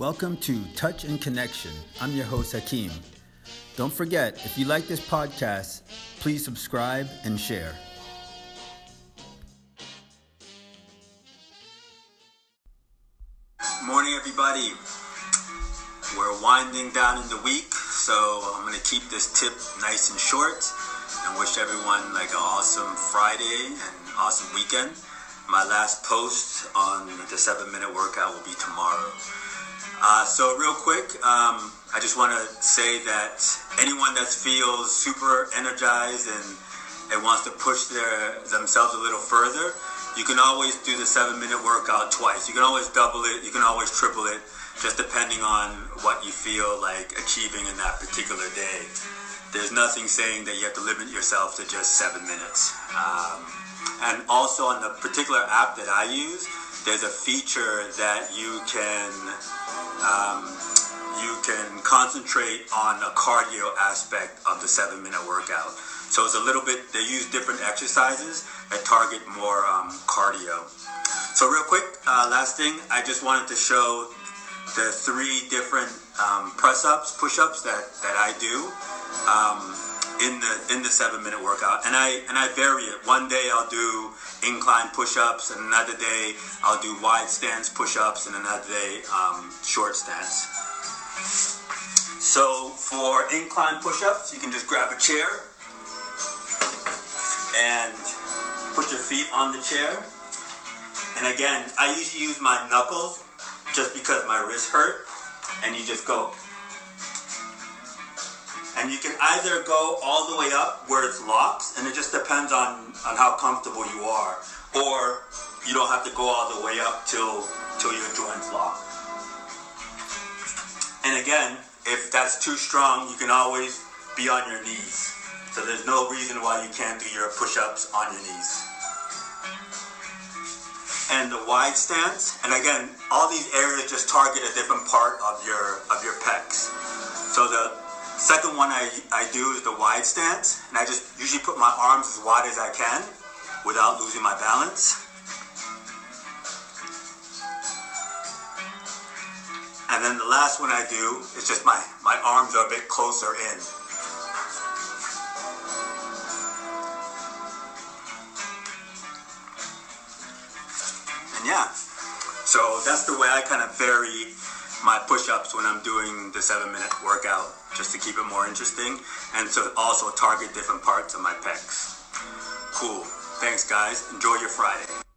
Welcome to Touch and Connection. I'm your host, Hakeem. Don't forget, if you like this podcast, please subscribe and share. Morning, everybody. We're winding down in the week, so I'm going to keep this tip nice and short and wish everyone like an awesome Friday and awesome weekend. My last post on the seven minute workout will be tomorrow. Uh, so, real quick, um, I just want to say that anyone that feels super energized and, and wants to push their themselves a little further, you can always do the seven minute workout twice. You can always double it, you can always triple it, just depending on what you feel like achieving in that particular day. There's nothing saying that you have to limit yourself to just seven minutes. Um, and also on the particular app that I use, there's a feature that you can um, you can concentrate on the cardio aspect of the seven minute workout. So it's a little bit. They use different exercises that target more um, cardio. So real quick, uh, last thing, I just wanted to show the three different um, press ups, push ups that that I do. In the in the seven minute workout, and I and I vary it. One day I'll do incline push-ups, and another day I'll do wide stance push-ups, and another day um, short stance. So for incline push-ups, you can just grab a chair and put your feet on the chair. And again, I usually use my knuckles just because my wrist hurt, and you just go and you can either go all the way up where it's locked, and it just depends on, on how comfortable you are, or you don't have to go all the way up till till your joints lock. And again, if that's too strong, you can always be on your knees. So there's no reason why you can't do your push-ups on your knees. And the wide stance, and again, all these areas just target a different part of your of your pecs. So the Second one I, I do is the wide stance, and I just usually put my arms as wide as I can without losing my balance. And then the last one I do is just my, my arms are a bit closer in. And yeah, so that's the way I kind of vary my push-ups when I'm doing the seven minute workout just to keep it more interesting and to also target different parts of my pecs. Cool. Thanks guys. Enjoy your Friday.